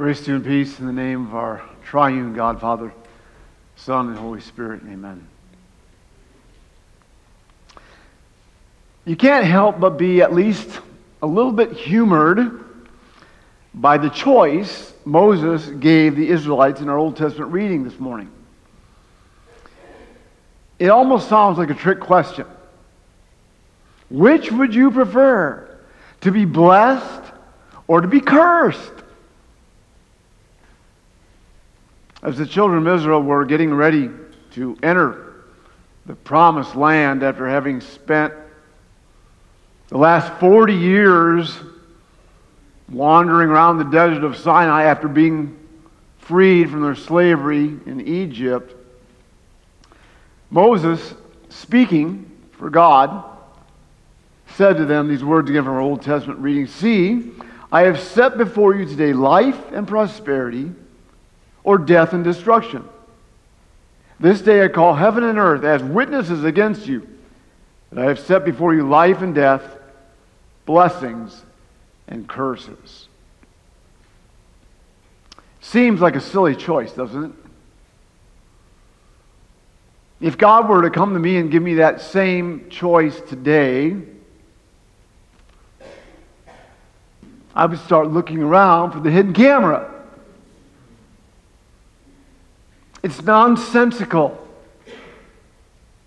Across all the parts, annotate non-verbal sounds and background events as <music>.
Grace to you and peace in the name of our triune God, Father, Son, and Holy Spirit. Amen. You can't help but be at least a little bit humored by the choice Moses gave the Israelites in our Old Testament reading this morning. It almost sounds like a trick question. Which would you prefer? To be blessed or to be cursed? As the children of Israel were getting ready to enter the promised land after having spent the last 40 years wandering around the desert of Sinai after being freed from their slavery in Egypt, Moses, speaking for God, said to them these words again from our Old Testament reading See, I have set before you today life and prosperity or death and destruction. This day I call heaven and earth as witnesses against you that I have set before you life and death, blessings and curses. Seems like a silly choice, doesn't it? If God were to come to me and give me that same choice today, I would start looking around for the hidden camera. It's nonsensical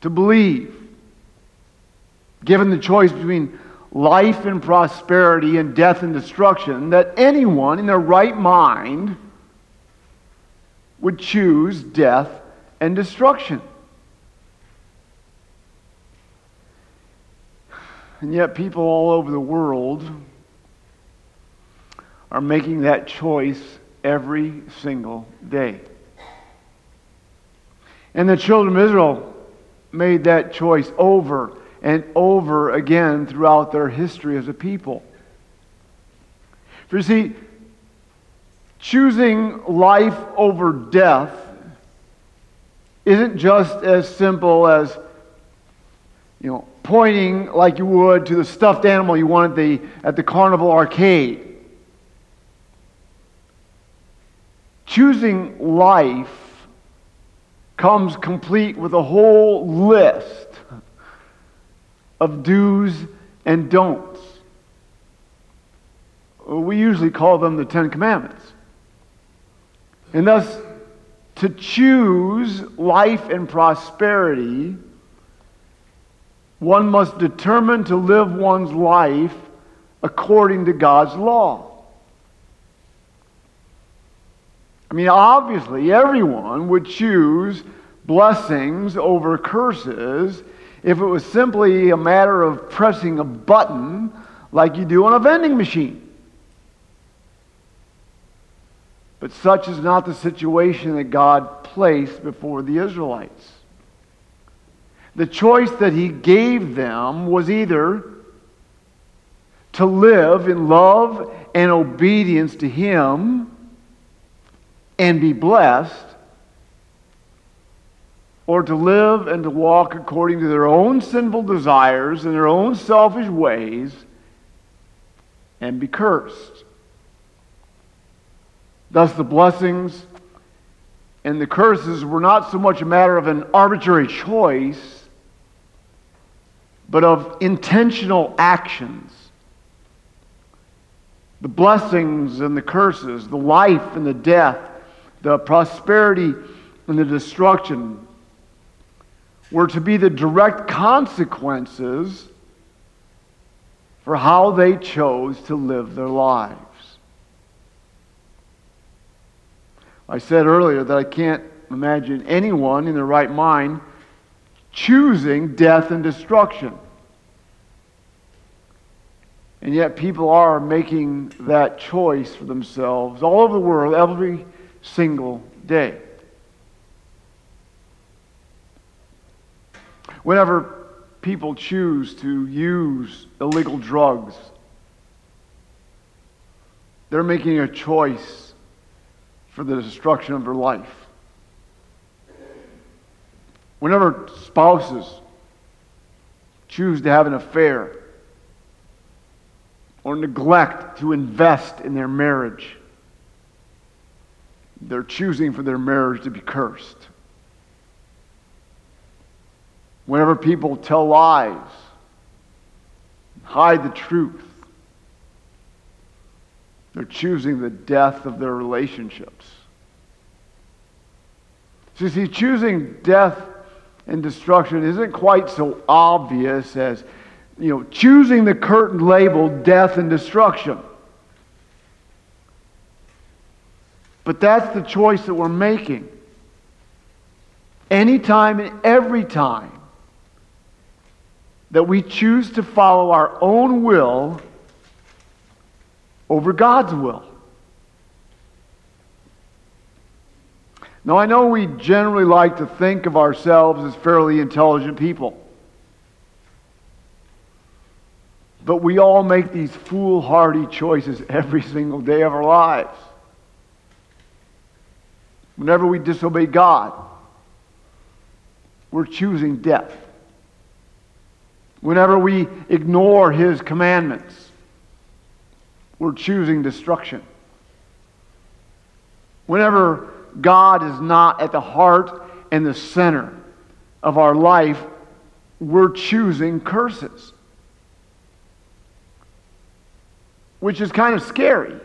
to believe, given the choice between life and prosperity and death and destruction, that anyone in their right mind would choose death and destruction. And yet, people all over the world are making that choice every single day. And the children of Israel made that choice over and over again throughout their history as a people. For you see, choosing life over death isn't just as simple as, you know, pointing like you would to the stuffed animal you want at the, at the carnival arcade. Choosing life comes complete with a whole list of do's and don'ts. We usually call them the Ten Commandments. And thus, to choose life and prosperity, one must determine to live one's life according to God's law. I mean, obviously, everyone would choose blessings over curses if it was simply a matter of pressing a button like you do on a vending machine. But such is not the situation that God placed before the Israelites. The choice that He gave them was either to live in love and obedience to Him and be blessed, or to live and to walk according to their own sinful desires and their own selfish ways and be cursed. Thus, the blessings and the curses were not so much a matter of an arbitrary choice, but of intentional actions. The blessings and the curses, the life and the death, the prosperity and the destruction were to be the direct consequences for how they chose to live their lives. I said earlier that I can't imagine anyone in their right mind choosing death and destruction. And yet, people are making that choice for themselves all over the world every single day. Whenever people choose to use illegal drugs, they're making a choice for the destruction of their life. Whenever spouses choose to have an affair or neglect to invest in their marriage, they're choosing for their marriage to be cursed. Whenever people tell lies, hide the truth, they're choosing the death of their relationships. So, see, choosing death and destruction isn't quite so obvious as, you know, choosing the curtain labeled death and destruction. But that's the choice that we're making. Anytime and every time that we choose to follow our own will over God's will. Now, I know we generally like to think of ourselves as fairly intelligent people. But we all make these foolhardy choices every single day of our lives. Whenever we disobey God, we're choosing death. Whenever we ignore His commandments, we're choosing destruction. Whenever God is not at the heart and the center of our life, we're choosing curses. Which is kind of scary.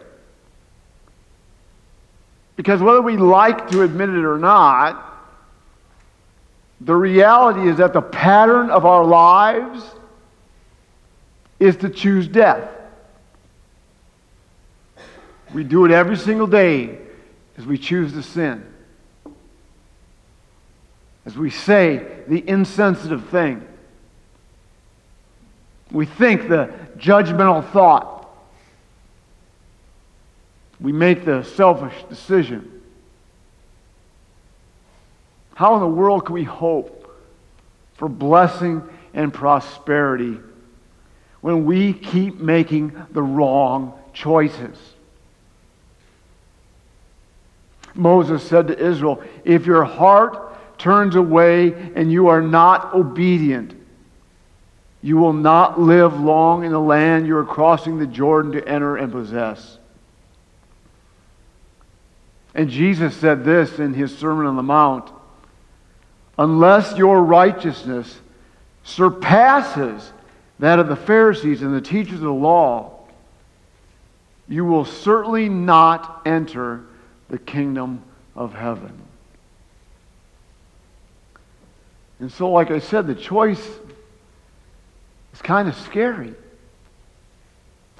Because whether we like to admit it or not, the reality is that the pattern of our lives is to choose death. We do it every single day as we choose to sin. As we say the insensitive thing. We think the judgmental thought. We make the selfish decision. How in the world can we hope for blessing and prosperity when we keep making the wrong choices? Moses said to Israel, If your heart turns away and you are not obedient, you will not live long in the land you are crossing the Jordan to enter and possess. And Jesus said this in his Sermon on the Mount Unless your righteousness surpasses that of the Pharisees and the teachers of the law, you will certainly not enter the kingdom of heaven. And so, like I said, the choice is kind of scary.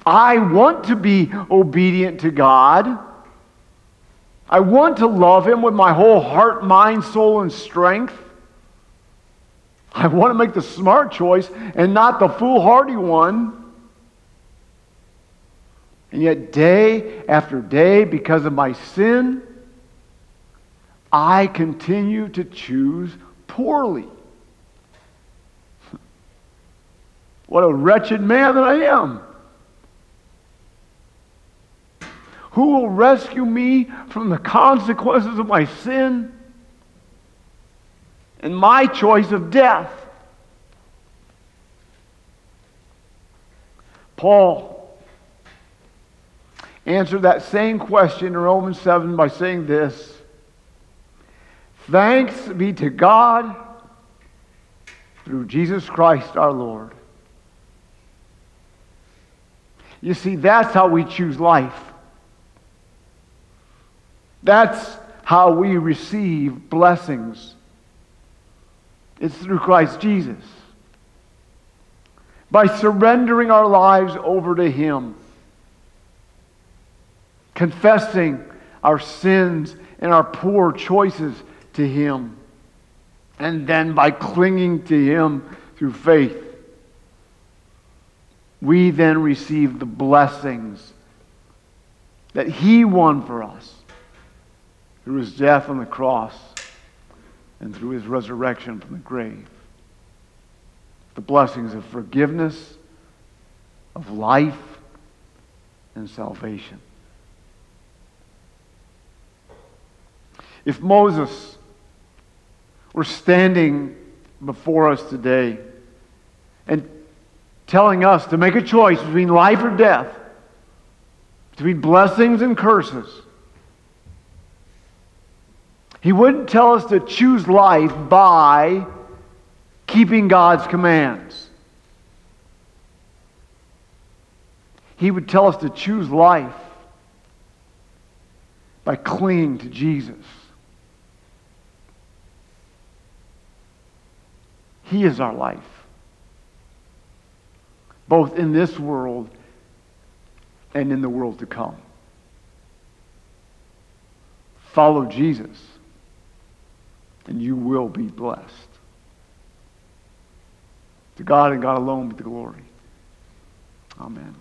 I want to be obedient to God. I want to love Him with my whole heart, mind, soul, and strength. I want to make the smart choice and not the foolhardy one. And yet, day after day, because of my sin, I continue to choose poorly. <laughs> What a wretched man that I am. Who will rescue me from the consequences of my sin and my choice of death? Paul answered that same question in Romans 7 by saying this Thanks be to God through Jesus Christ our Lord. You see, that's how we choose life. That's how we receive blessings. It's through Christ Jesus. By surrendering our lives over to Him, confessing our sins and our poor choices to Him, and then by clinging to Him through faith, we then receive the blessings that He won for us through his death on the cross and through his resurrection from the grave. The blessings of forgiveness, of life, and salvation. If Moses were standing before us today and telling us to make a choice between life or death, between blessings and curses, He wouldn't tell us to choose life by keeping God's commands. He would tell us to choose life by clinging to Jesus. He is our life, both in this world and in the world to come. Follow Jesus, and you will be blessed. To God and God alone be the glory. Amen.